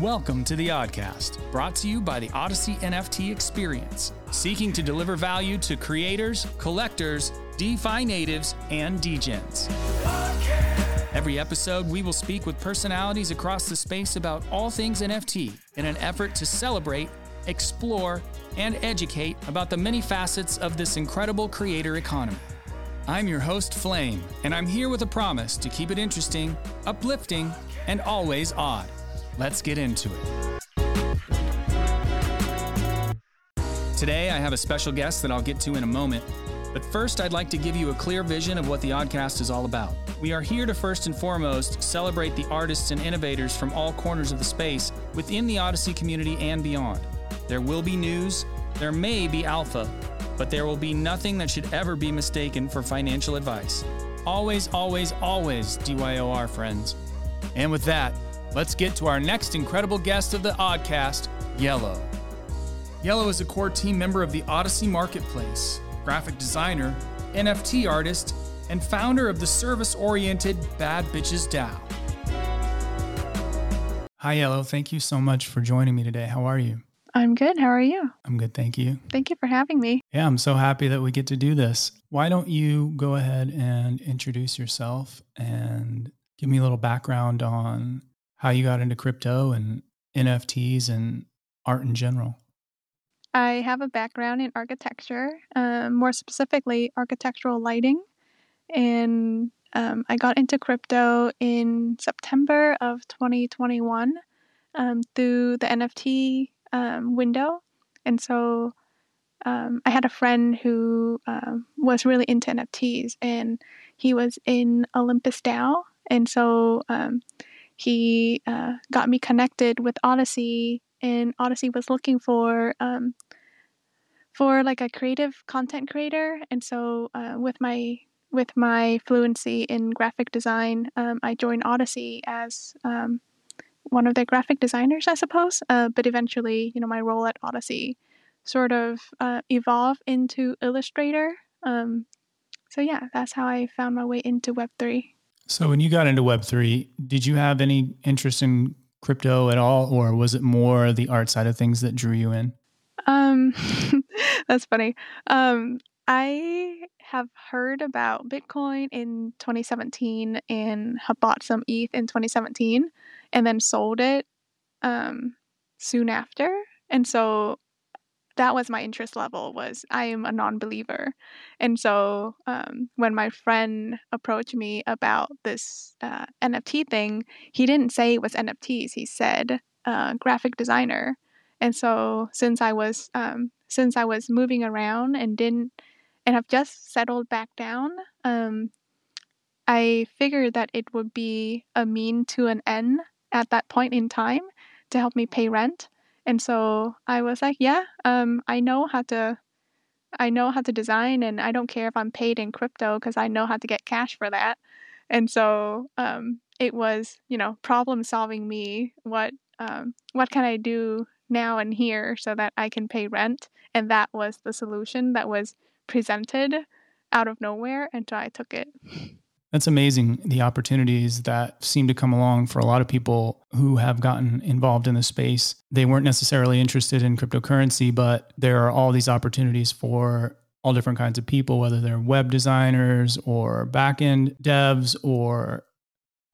Welcome to the Oddcast, brought to you by the Odyssey NFT Experience, seeking to deliver value to creators, collectors, DeFi natives, and degens. Every episode, we will speak with personalities across the space about all things NFT in an effort to celebrate, explore, and educate about the many facets of this incredible creator economy. I'm your host, Flame, and I'm here with a promise to keep it interesting, uplifting, and always odd. Let's get into it. Today, I have a special guest that I'll get to in a moment. But first, I'd like to give you a clear vision of what the Oddcast is all about. We are here to first and foremost celebrate the artists and innovators from all corners of the space within the Odyssey community and beyond. There will be news, there may be alpha, but there will be nothing that should ever be mistaken for financial advice. Always, always, always DYOR, friends. And with that, let's get to our next incredible guest of the Oddcast, Yellow. Yellow is a core team member of the Odyssey Marketplace, graphic designer, NFT artist, and founder of the service oriented Bad Bitches DAO. Hi, Yellow. Thank you so much for joining me today. How are you? I'm good. How are you? I'm good. Thank you. Thank you for having me. Yeah, I'm so happy that we get to do this. Why don't you go ahead and introduce yourself and give me a little background on how you got into crypto and NFTs and art in general? I have a background in architecture, um, more specifically, architectural lighting. And um, I got into crypto in September of 2021 um, through the NFT um, window. And so um, I had a friend who um, was really into NFTs and he was in Olympus DAO. And so he uh, got me connected with Odyssey, and Odyssey was looking for um, for like a creative content creator. And so uh, with my with my fluency in graphic design, um, I joined Odyssey as um, one of their graphic designers, I suppose. Uh, but eventually, you know, my role at Odyssey sort of uh, evolved into Illustrator. Um, so yeah, that's how I found my way into Web three. So when you got into Web3, did you have any interest in crypto at all, or was it more the art side of things that drew you in? Um, that's funny. Um, I have heard about Bitcoin in 2017 and have bought some ETH in 2017 and then sold it um, soon after. And so that was my interest level was i am a non-believer. And so um, when my friend approached me about this uh, nft thing he didn't say it was nfts he said uh, graphic designer. And so since i was um, since i was moving around and didn't and have just settled back down um, i figured that it would be a mean to an end at that point in time to help me pay rent and so I was like, yeah, um, I know how to I know how to design and I don't care if I'm paid in crypto because I know how to get cash for that. And so um, it was, you know, problem solving me. What um, what can I do now and here so that I can pay rent? And that was the solution that was presented out of nowhere, and so I took it. That's amazing. The opportunities that seem to come along for a lot of people who have gotten involved in the space. They weren't necessarily interested in cryptocurrency, but there are all these opportunities for all different kinds of people, whether they're web designers or backend devs or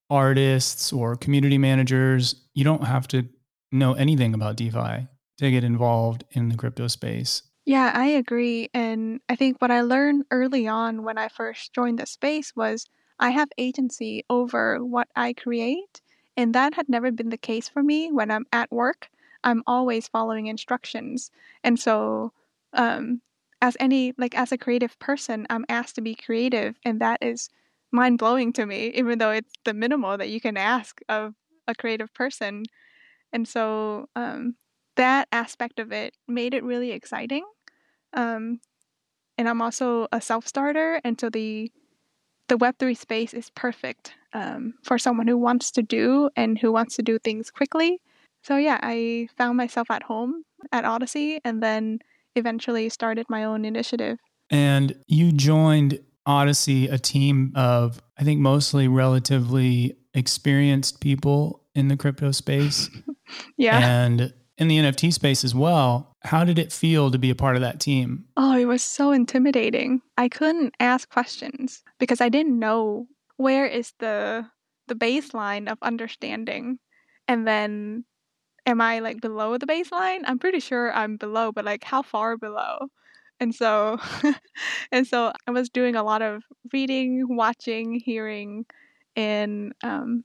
artists or community managers. You don't have to know anything about DeFi to get involved in the crypto space. Yeah, I agree. And I think what I learned early on when I first joined the space was I have agency over what I create, and that had never been the case for me when I'm at work. I'm always following instructions. And so, um, as any, like, as a creative person, I'm asked to be creative, and that is mind blowing to me, even though it's the minimal that you can ask of a creative person. And so, um, that aspect of it made it really exciting. Um, and I'm also a self starter, and so the the Web3 space is perfect um, for someone who wants to do and who wants to do things quickly. So, yeah, I found myself at home at Odyssey and then eventually started my own initiative. And you joined Odyssey, a team of, I think, mostly relatively experienced people in the crypto space. yeah. And in the NFT space as well, how did it feel to be a part of that team? Oh, it was so intimidating. I couldn't ask questions because I didn't know where is the the baseline of understanding. And then am I like below the baseline? I'm pretty sure I'm below, but like how far below? And so and so I was doing a lot of reading, watching, hearing, and um,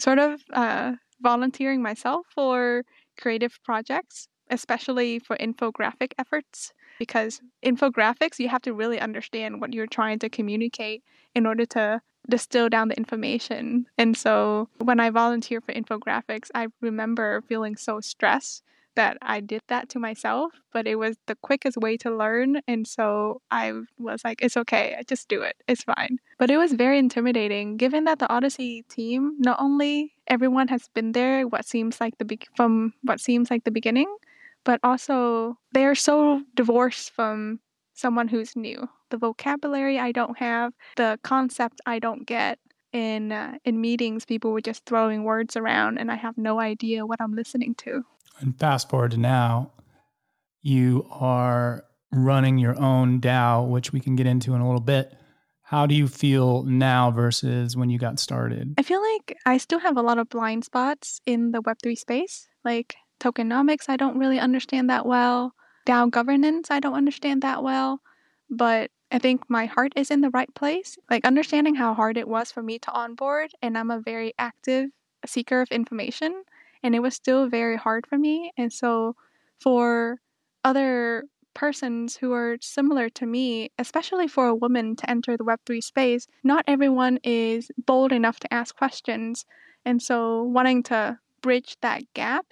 sort of uh, volunteering myself for creative projects, especially for infographic efforts. Because infographics, you have to really understand what you're trying to communicate in order to distill down the information. And so when I volunteer for infographics, I remember feeling so stressed that I did that to myself, but it was the quickest way to learn. And so I was like, it's okay, I just do it, it's fine. But it was very intimidating given that the Odyssey team, not only everyone has been there what seems like the be- from what seems like the beginning, but also they are so divorced from someone who's new. The vocabulary I don't have, the concept I don't get. In uh, in meetings, people were just throwing words around, and I have no idea what I'm listening to. And fast forward to now, you are running your own DAO, which we can get into in a little bit. How do you feel now versus when you got started? I feel like I still have a lot of blind spots in the Web3 space. Like tokenomics, I don't really understand that well. DAO governance, I don't understand that well. But I think my heart is in the right place. Like understanding how hard it was for me to onboard, and I'm a very active seeker of information and it was still very hard for me. And so, for other persons who are similar to me, especially for a woman to enter the Web3 space, not everyone is bold enough to ask questions. And so, wanting to bridge that gap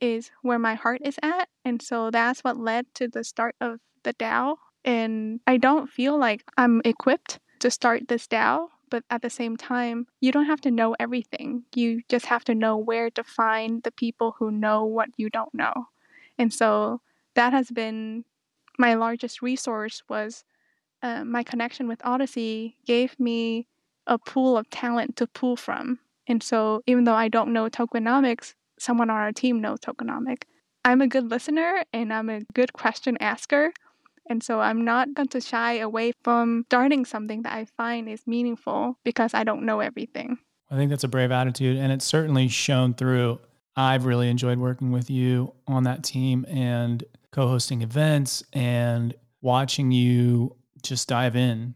is where my heart is at. And so, that's what led to the start of the DAO. And I don't feel like I'm equipped to start this DAO but at the same time, you don't have to know everything. You just have to know where to find the people who know what you don't know. And so that has been my largest resource was uh, my connection with Odyssey gave me a pool of talent to pull from. And so even though I don't know tokenomics, someone on our team knows tokenomic. I'm a good listener and I'm a good question asker. And so I'm not going to shy away from starting something that I find is meaningful because I don't know everything. I think that's a brave attitude. And it's certainly shown through. I've really enjoyed working with you on that team and co hosting events and watching you just dive in.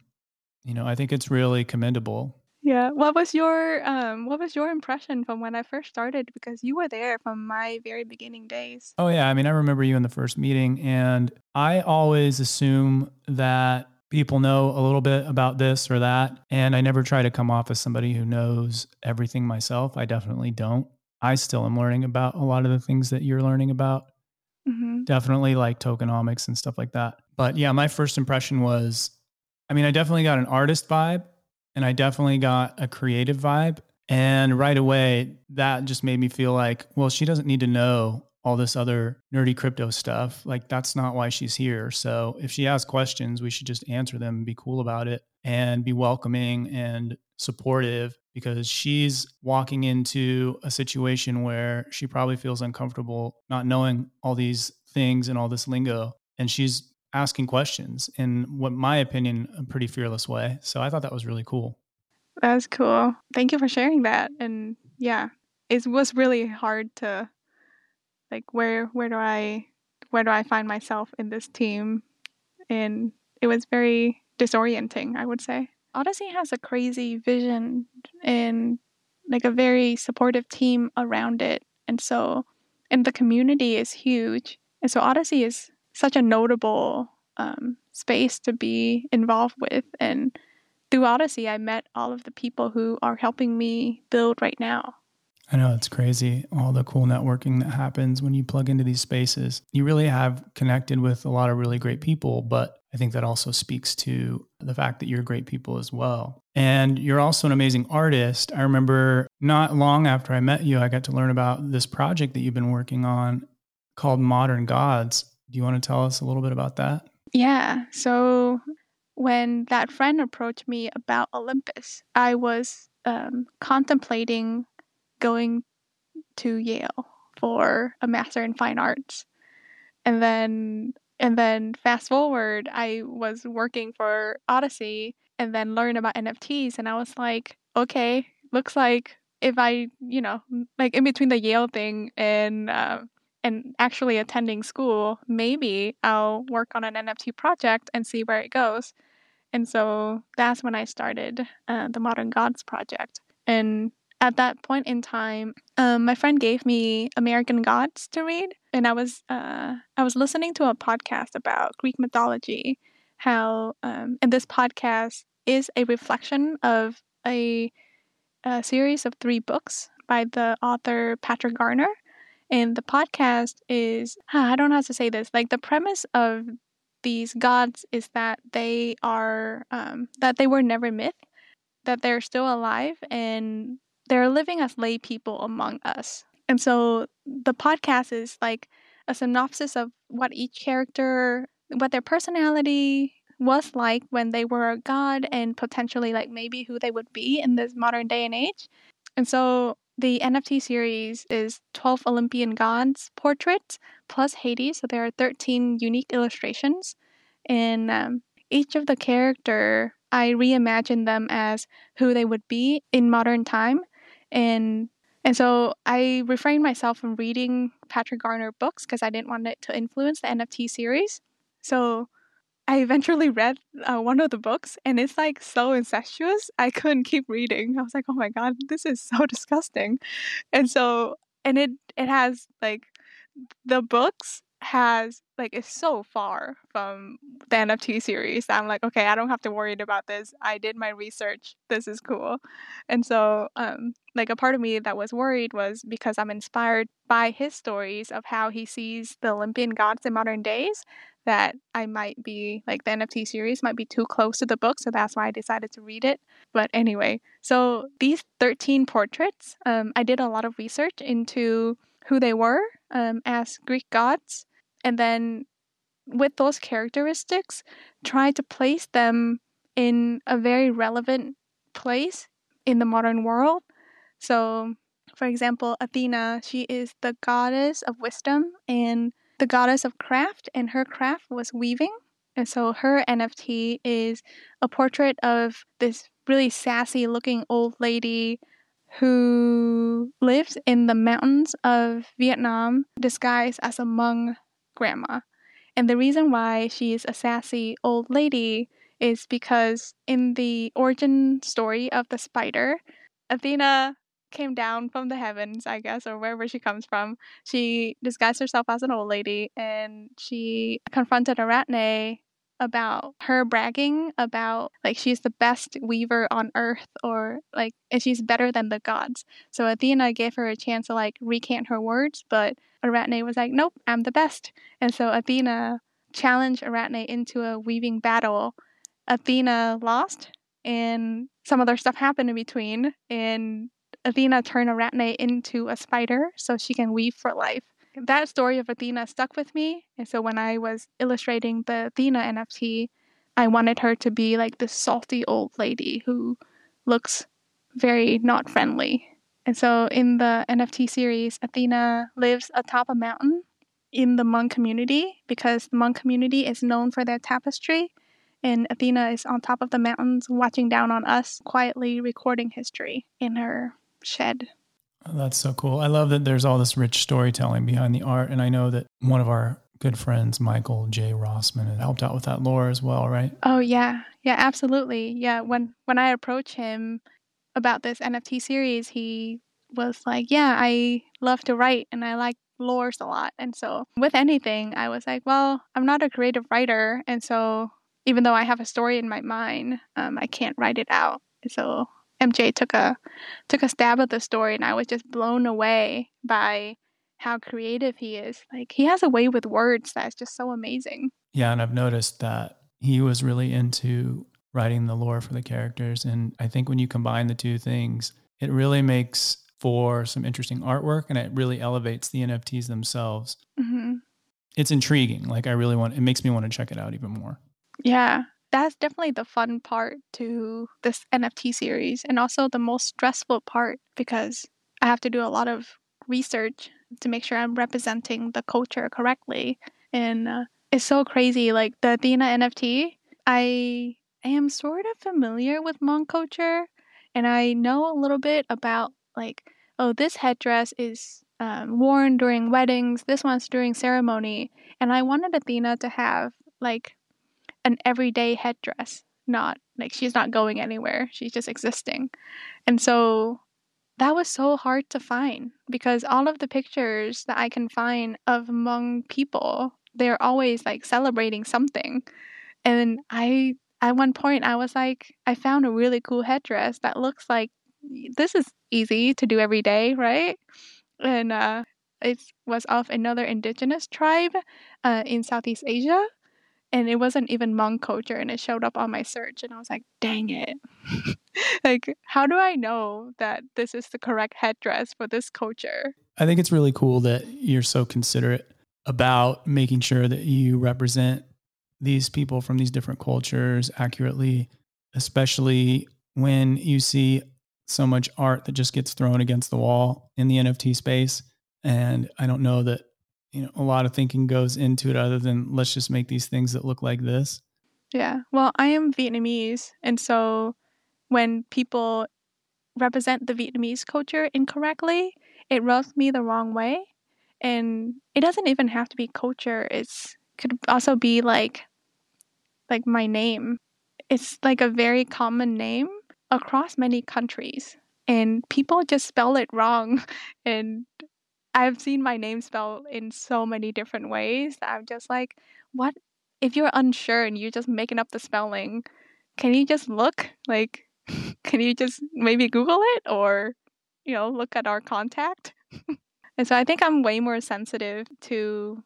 You know, I think it's really commendable yeah. What was your um what was your impression from when I first started because you were there from my very beginning days? Oh yeah, I mean I remember you in the first meeting and I always assume that people know a little bit about this or that and I never try to come off as somebody who knows everything myself. I definitely don't. I still am learning about a lot of the things that you're learning about. Mm-hmm. Definitely like tokenomics and stuff like that. But yeah, my first impression was I mean, I definitely got an artist vibe and I definitely got a creative vibe. And right away, that just made me feel like, well, she doesn't need to know all this other nerdy crypto stuff. Like, that's not why she's here. So, if she has questions, we should just answer them and be cool about it and be welcoming and supportive because she's walking into a situation where she probably feels uncomfortable not knowing all these things and all this lingo. And she's asking questions in what my opinion a pretty fearless way. So i thought that was really cool. That's cool. Thank you for sharing that. And yeah it was really hard to like where where do i where do i find myself in this team? And it was very disorienting i would say odyssey has a crazy vision and like a very supportive team around it and so and the community is huge and so odyssey is such a notable um, space to be involved with. And through Odyssey, I met all of the people who are helping me build right now. I know it's crazy, all the cool networking that happens when you plug into these spaces. You really have connected with a lot of really great people, but I think that also speaks to the fact that you're great people as well. And you're also an amazing artist. I remember not long after I met you, I got to learn about this project that you've been working on called Modern Gods. Do you want to tell us a little bit about that? Yeah. So when that friend approached me about Olympus, I was um, contemplating going to Yale for a master in fine arts. And then and then fast forward, I was working for Odyssey and then learned about NFTs and I was like, okay, looks like if I, you know, like in between the Yale thing and uh, and actually attending school, maybe I'll work on an NFT project and see where it goes. And so that's when I started uh, the Modern Gods project. And at that point in time, um, my friend gave me American Gods to read, and I was uh, I was listening to a podcast about Greek mythology. How um, and this podcast is a reflection of a, a series of three books by the author Patrick Garner. And the podcast is, I don't know how to say this, like the premise of these gods is that they are, um, that they were never myth, that they're still alive and they're living as lay people among us. And so the podcast is like a synopsis of what each character, what their personality was like when they were a god and potentially like maybe who they would be in this modern day and age. And so the NFT series is 12 Olympian gods portraits plus Hades. So there are 13 unique illustrations. And um, each of the character, I reimagine them as who they would be in modern time. And and so I refrained myself from reading Patrick Garner books because I didn't want it to influence the NFT series. So I eventually read uh, one of the books and it's like so incestuous. I couldn't keep reading. I was like, "Oh my god, this is so disgusting." And so and it it has like the books has like is so far from the NFT series. I'm like, okay, I don't have to worry about this. I did my research. This is cool. And so um like a part of me that was worried was because I'm inspired by his stories of how he sees the Olympian gods in modern days that I might be like the NFT series might be too close to the book, so that's why I decided to read it. But anyway, so these 13 portraits, um, I did a lot of research into who they were um, as Greek gods, and then with those characteristics, try to place them in a very relevant place in the modern world. So, for example, Athena, she is the goddess of wisdom and the goddess of craft, and her craft was weaving. And so her NFT is a portrait of this really sassy looking old lady who lives in the mountains of Vietnam disguised as a Hmong grandma. And the reason why she is a sassy old lady is because in the origin story of the spider, Athena came down from the heavens, I guess, or wherever she comes from. She disguised herself as an old lady and she confronted Arachne about her bragging about like she's the best weaver on earth or like she's better than the gods. So Athena gave her a chance to like recant her words, but Arachne was like, Nope, I'm the best. And so Athena challenged Arachne into a weaving battle. Athena lost and some other stuff happened in between and Athena turned Arachne into a spider so she can weave for life. That story of Athena stuck with me. And so when I was illustrating the Athena NFT, I wanted her to be like this salty old lady who looks very not friendly. And so in the NFT series, Athena lives atop a mountain in the Hmong community because the Hmong community is known for their tapestry. And Athena is on top of the mountains watching down on us, quietly recording history in her shed. That's so cool. I love that there's all this rich storytelling behind the art. And I know that one of our good friends, Michael J. Rossman, had helped out with that lore as well, right? Oh yeah. Yeah, absolutely. Yeah. When when I approached him about this NFT series, he was like, Yeah, I love to write and I like lores a lot. And so with anything, I was like, Well, I'm not a creative writer, and so even though I have a story in my mind, um, I can't write it out. so MJ took a took a stab at the story and I was just blown away by how creative he is. Like he has a way with words that's just so amazing. Yeah, and I've noticed that he was really into writing the lore for the characters and I think when you combine the two things, it really makes for some interesting artwork and it really elevates the NFTs themselves. Mm-hmm. It's intriguing. Like I really want it makes me want to check it out even more. Yeah that's definitely the fun part to this NFT series and also the most stressful part because I have to do a lot of research to make sure I'm representing the culture correctly. And uh, it's so crazy. Like the Athena NFT, I am sort of familiar with Hmong culture, and I know a little bit about like, oh, this headdress is um, worn during weddings. This one's during ceremony, and I wanted Athena to have like an everyday headdress, not like she's not going anywhere. She's just existing, and so that was so hard to find because all of the pictures that I can find of Hmong people, they're always like celebrating something. And I, at one point, I was like, I found a really cool headdress that looks like this is easy to do every day, right? And uh, it was of another indigenous tribe uh, in Southeast Asia. And it wasn't even Hmong culture, and it showed up on my search. And I was like, dang it. like, how do I know that this is the correct headdress for this culture? I think it's really cool that you're so considerate about making sure that you represent these people from these different cultures accurately, especially when you see so much art that just gets thrown against the wall in the NFT space. And I don't know that, you know, a lot of thinking goes into it other than let's just make these things that look like this. Yeah. Well, I am Vietnamese. And so when people represent the Vietnamese culture incorrectly, it rubs me the wrong way. And it doesn't even have to be culture. It's could also be like like my name. It's like a very common name across many countries and people just spell it wrong and I've seen my name spelled in so many different ways that I'm just like, what if you're unsure and you're just making up the spelling, can you just look? Like can you just maybe Google it or, you know, look at our contact? and so I think I'm way more sensitive to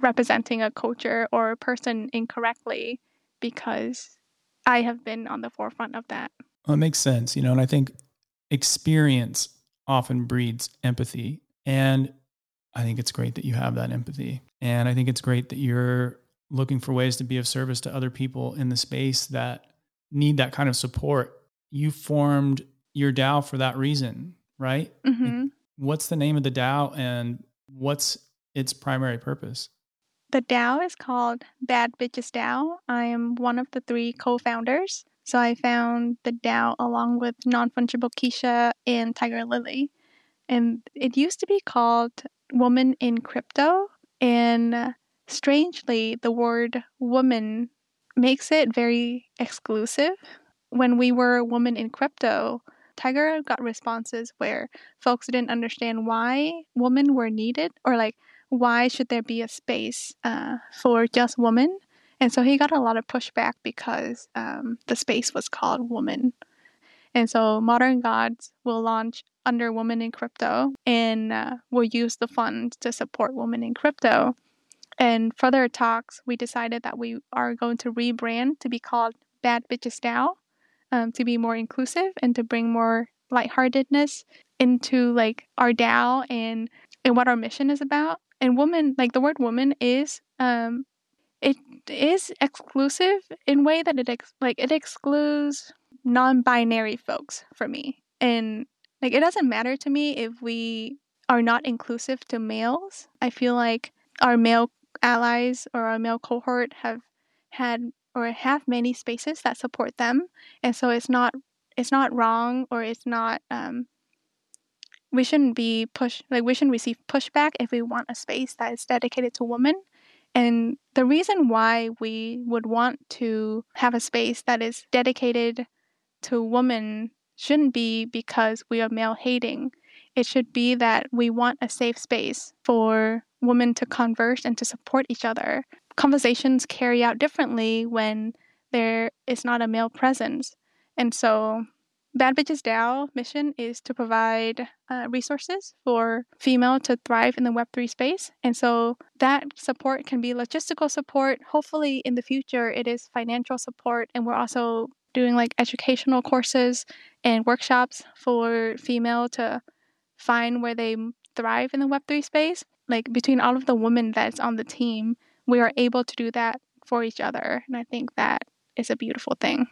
representing a culture or a person incorrectly because I have been on the forefront of that. Well, it makes sense, you know, and I think experience often breeds empathy. And I think it's great that you have that empathy. And I think it's great that you're looking for ways to be of service to other people in the space that need that kind of support you formed your DAO for that reason, right? Mm-hmm. What's the name of the DAO and what's its primary purpose? The DAO is called Bad Bitches DAO. I am one of the three co founders. So I found the DAO along with Non Fungible Keisha and Tiger Lily. And it used to be called Woman in Crypto. And strangely, the word woman makes it very exclusive when we were Woman in Crypto, Tiger got responses where folks didn't understand why women were needed or like why should there be a space uh, for just women. And so he got a lot of pushback because um, the space was called Woman. And so Modern Gods will launch under Women in Crypto and uh, will use the funds to support Women in Crypto. And further talks, we decided that we are going to rebrand to be called Bad Bitches DAO um, to be more inclusive and to bring more lightheartedness into like our DAO and and what our mission is about. And woman, like the word woman is um it is exclusive in way that it ex- like it excludes non-binary folks for me. And like it doesn't matter to me if we are not inclusive to males. I feel like our male allies or our male cohort have had or have many spaces that support them and so it's not it's not wrong or it's not um, we shouldn't be pushed like we shouldn't receive pushback if we want a space that is dedicated to women and the reason why we would want to have a space that is dedicated to women shouldn't be because we are male hating it should be that we want a safe space for women to converse and to support each other conversations carry out differently when there is not a male presence. And so, Bad Bitches DAO mission is to provide uh, resources for female to thrive in the Web3 space. And so, that support can be logistical support. Hopefully, in the future, it is financial support. And we're also doing like educational courses and workshops for female to find where they thrive in the Web3 space. Like, between all of the women that's on the team, we are able to do that for each other. And I think that is a beautiful thing.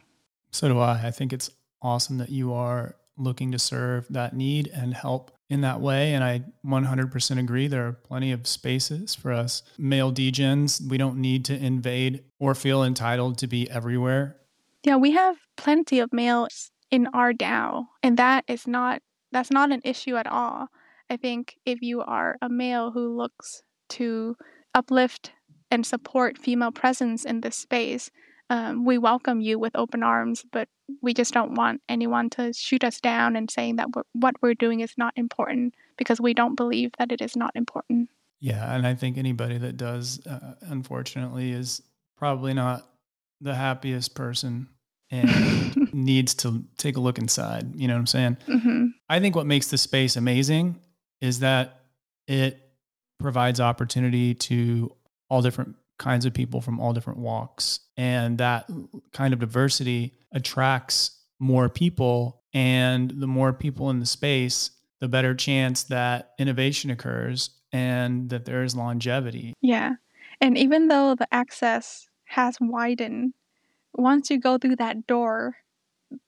So do I. I think it's awesome that you are looking to serve that need and help in that way. And I 100% agree. There are plenty of spaces for us male degens. We don't need to invade or feel entitled to be everywhere. Yeah, we have plenty of males in our DAO, and that is not that's not an issue at all. I think if you are a male who looks to uplift and support female presence in this space, um, we welcome you with open arms, but we just don't want anyone to shoot us down and saying that we're, what we're doing is not important because we don't believe that it is not important. Yeah, and I think anybody that does, uh, unfortunately, is probably not the happiest person and needs to take a look inside. You know what I'm saying? Mm-hmm. I think what makes the space amazing is that it provides opportunity to all different kinds of people from all different walks. And that kind of diversity attracts more people. And the more people in the space, the better chance that innovation occurs and that there is longevity. Yeah. And even though the access has widened, once you go through that door,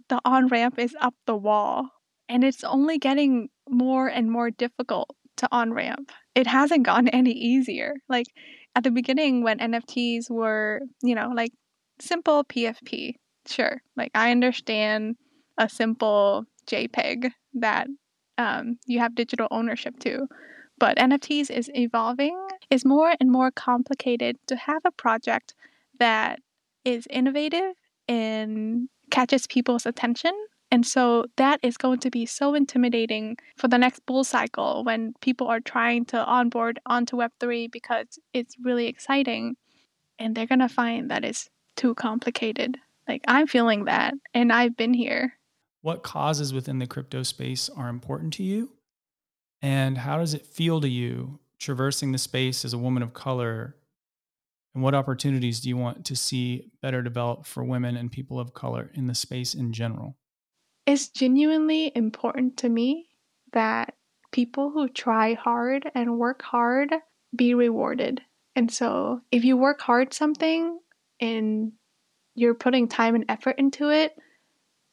the on ramp is up the wall. And it's only getting more and more difficult to on ramp. It hasn't gotten any easier. Like at the beginning when NFTs were, you know, like simple PFP, sure. Like I understand a simple JPEG that um, you have digital ownership to. But NFTs is evolving, is more and more complicated to have a project that is innovative and catches people's attention and so that is going to be so intimidating for the next bull cycle when people are trying to onboard onto Web3 because it's really exciting. And they're going to find that it's too complicated. Like I'm feeling that, and I've been here. What causes within the crypto space are important to you? And how does it feel to you traversing the space as a woman of color? And what opportunities do you want to see better developed for women and people of color in the space in general? it's genuinely important to me that people who try hard and work hard be rewarded. And so if you work hard something and you're putting time and effort into it,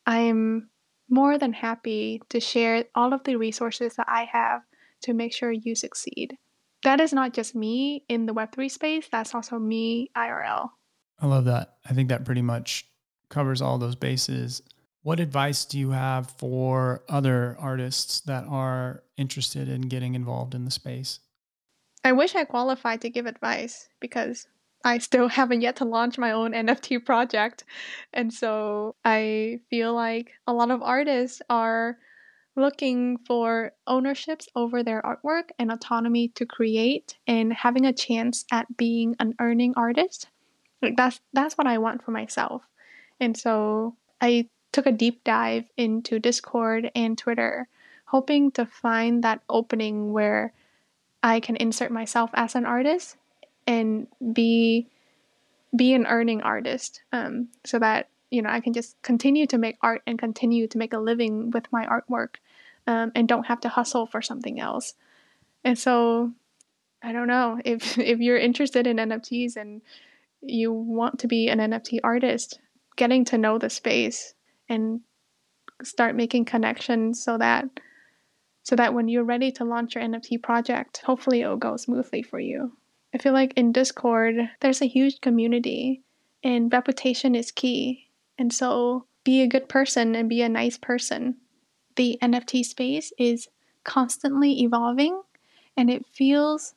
I'm more than happy to share all of the resources that I have to make sure you succeed. That is not just me in the Web3 space, that's also me IRL. I love that. I think that pretty much covers all those bases. What advice do you have for other artists that are interested in getting involved in the space? I wish I qualified to give advice because I still haven't yet to launch my own NFT project. And so I feel like a lot of artists are looking for ownerships over their artwork and autonomy to create and having a chance at being an earning artist. Like that's that's what I want for myself. And so I took a deep dive into Discord and Twitter, hoping to find that opening where I can insert myself as an artist and be be an earning artist, um, so that you know I can just continue to make art and continue to make a living with my artwork, um, and don't have to hustle for something else. And so, I don't know if if you're interested in NFTs and you want to be an NFT artist, getting to know the space and start making connections so that so that when you're ready to launch your NFT project, hopefully it'll go smoothly for you. I feel like in Discord, there's a huge community and reputation is key. And so be a good person and be a nice person. The NFT space is constantly evolving and it feels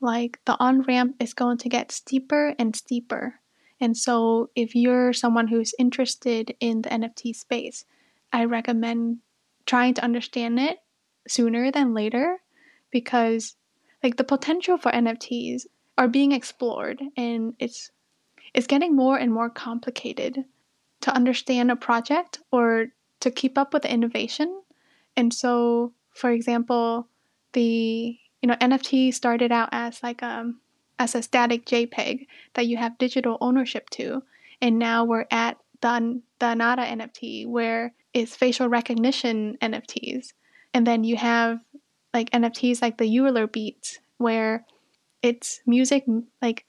like the on ramp is going to get steeper and steeper. And so, if you're someone who's interested in the NFT space, I recommend trying to understand it sooner than later because like the potential for NFTs are being explored and it's it's getting more and more complicated to understand a project or to keep up with innovation. And so, for example, the you know NFT started out as like um as a static JPEG that you have digital ownership to. And now we're at the, the Nada NFT where it's facial recognition NFTs. And then you have like NFTs like the Euler Beats where it's music like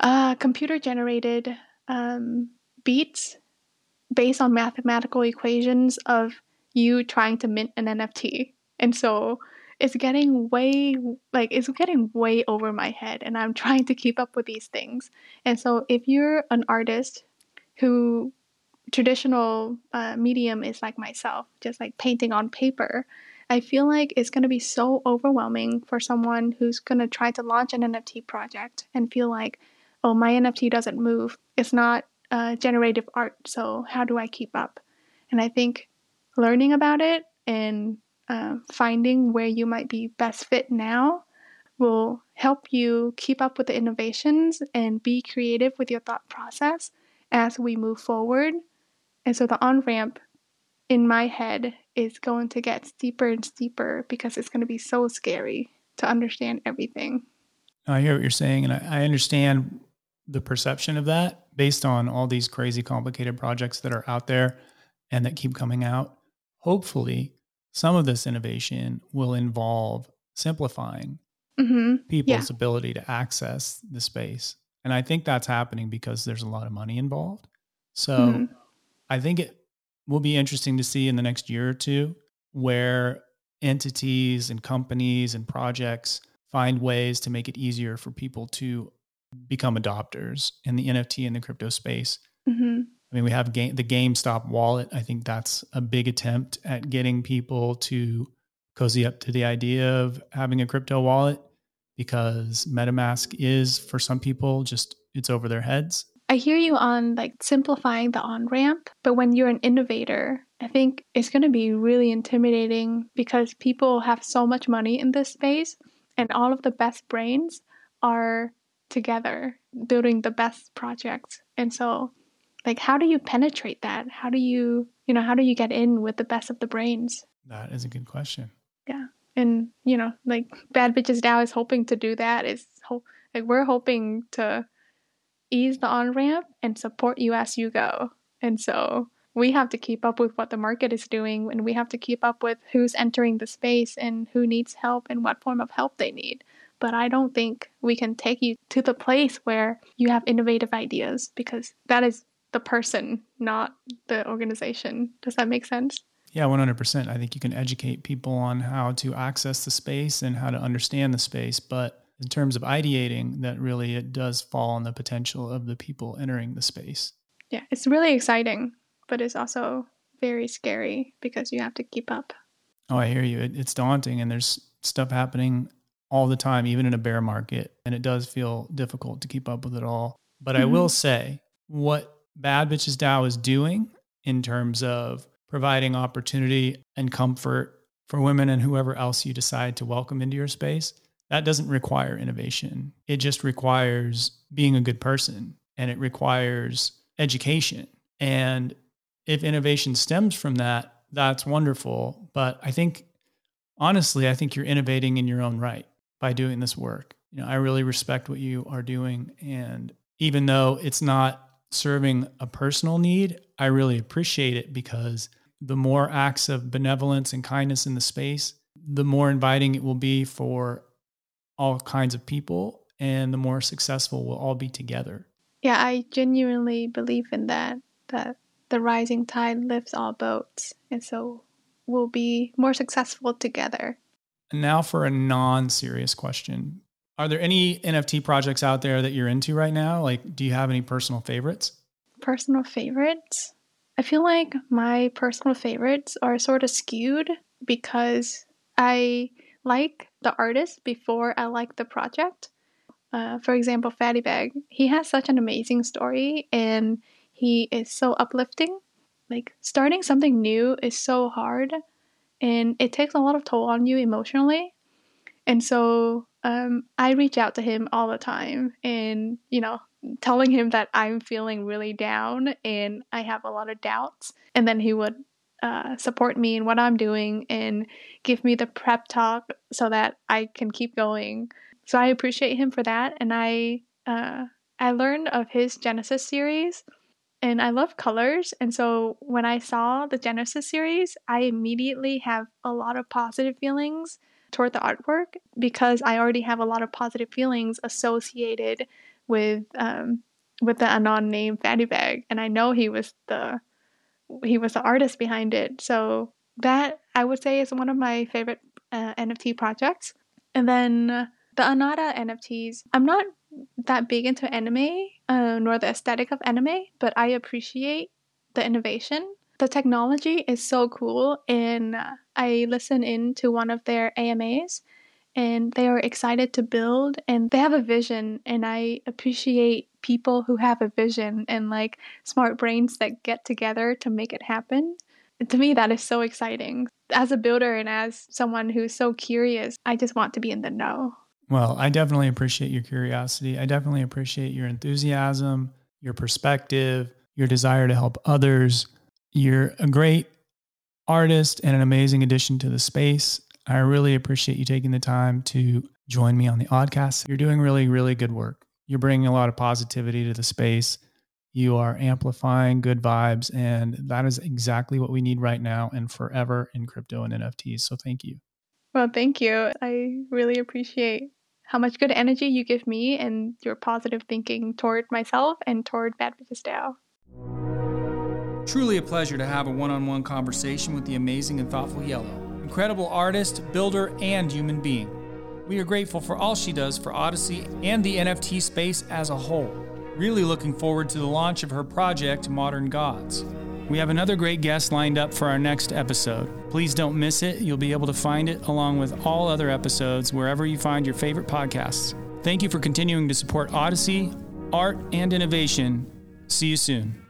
uh, computer generated um, beats based on mathematical equations of you trying to mint an NFT. And so it's getting way like it's getting way over my head and I'm trying to keep up with these things. And so if you're an artist who traditional uh, medium is like myself, just like painting on paper, I feel like it's going to be so overwhelming for someone who's going to try to launch an NFT project and feel like, oh, my NFT doesn't move. It's not uh, generative art, so how do I keep up? And I think learning about it and uh, finding where you might be best fit now will help you keep up with the innovations and be creative with your thought process as we move forward. And so the on ramp in my head is going to get steeper and steeper because it's going to be so scary to understand everything. I hear what you're saying, and I, I understand the perception of that based on all these crazy, complicated projects that are out there and that keep coming out. Hopefully, some of this innovation will involve simplifying mm-hmm. people's yeah. ability to access the space. And I think that's happening because there's a lot of money involved. So mm-hmm. I think it will be interesting to see in the next year or two where entities and companies and projects find ways to make it easier for people to become adopters in the NFT and the crypto space. Mm-hmm. I mean, we have game, the GameStop wallet. I think that's a big attempt at getting people to cozy up to the idea of having a crypto wallet because MetaMask is for some people just it's over their heads. I hear you on like simplifying the on ramp, but when you're an innovator, I think it's going to be really intimidating because people have so much money in this space and all of the best brains are together building the best projects. And so like how do you penetrate that? How do you, you know, how do you get in with the best of the brains? That is a good question. Yeah. And, you know, like Bad Bitches DAO is hoping to do that. Is ho- like we're hoping to ease the on ramp and support you as you go. And so we have to keep up with what the market is doing and we have to keep up with who's entering the space and who needs help and what form of help they need. But I don't think we can take you to the place where you have innovative ideas because that is the person, not the organization. Does that make sense? Yeah, 100%. I think you can educate people on how to access the space and how to understand the space. But in terms of ideating, that really it does fall on the potential of the people entering the space. Yeah, it's really exciting, but it's also very scary because you have to keep up. Oh, I hear you. It, it's daunting, and there's stuff happening all the time, even in a bear market. And it does feel difficult to keep up with it all. But mm-hmm. I will say, what Bad Bitches DAO is doing in terms of providing opportunity and comfort for women and whoever else you decide to welcome into your space that doesn't require innovation. It just requires being a good person and it requires education. And if innovation stems from that, that's wonderful. But I think, honestly, I think you're innovating in your own right by doing this work. You know, I really respect what you are doing. And even though it's not serving a personal need, I really appreciate it because the more acts of benevolence and kindness in the space, the more inviting it will be for all kinds of people and the more successful we'll all be together. Yeah, I genuinely believe in that that the rising tide lifts all boats and so we'll be more successful together. Now for a non-serious question. Are there any NFT projects out there that you're into right now? Like do you have any personal favorites? Personal favorites? I feel like my personal favorites are sort of skewed because I like the artist before I like the project. Uh, for example, Fatty Bag, he has such an amazing story and he is so uplifting. Like, starting something new is so hard and it takes a lot of toll on you emotionally. And so um, I reach out to him all the time and, you know, telling him that I'm feeling really down and I have a lot of doubts. And then he would uh, support me in what I'm doing and give me the prep talk so that I can keep going. So I appreciate him for that, and I uh, I learned of his Genesis series, and I love colors. And so when I saw the Genesis series, I immediately have a lot of positive feelings toward the artwork because I already have a lot of positive feelings associated with um, with the anon name Fatty Bag, and I know he was the he was the artist behind it. So that I would say is one of my favorite uh, NFT projects. And then the Anara NFTs, I'm not that big into anime uh, nor the aesthetic of anime, but I appreciate the innovation. The technology is so cool, and I listen in to one of their AMAs, and they are excited to build, and they have a vision, and I appreciate people who have a vision and like smart brains that get together to make it happen. To me, that is so exciting. As a builder and as someone who's so curious, I just want to be in the know. Well, I definitely appreciate your curiosity. I definitely appreciate your enthusiasm, your perspective, your desire to help others. You're a great artist and an amazing addition to the space. I really appreciate you taking the time to join me on the Oddcast. You're doing really, really good work. You're bringing a lot of positivity to the space. You are amplifying good vibes, and that is exactly what we need right now and forever in crypto and NFTs. So thank you. Well, thank you. I really appreciate how much good energy you give me and your positive thinking toward myself and toward Bad Bitches DAO. Truly a pleasure to have a one on one conversation with the amazing and thoughtful Yellow. Incredible artist, builder, and human being. We are grateful for all she does for Odyssey and the NFT space as a whole. Really looking forward to the launch of her project, Modern Gods. We have another great guest lined up for our next episode. Please don't miss it. You'll be able to find it along with all other episodes wherever you find your favorite podcasts. Thank you for continuing to support Odyssey, art, and innovation. See you soon.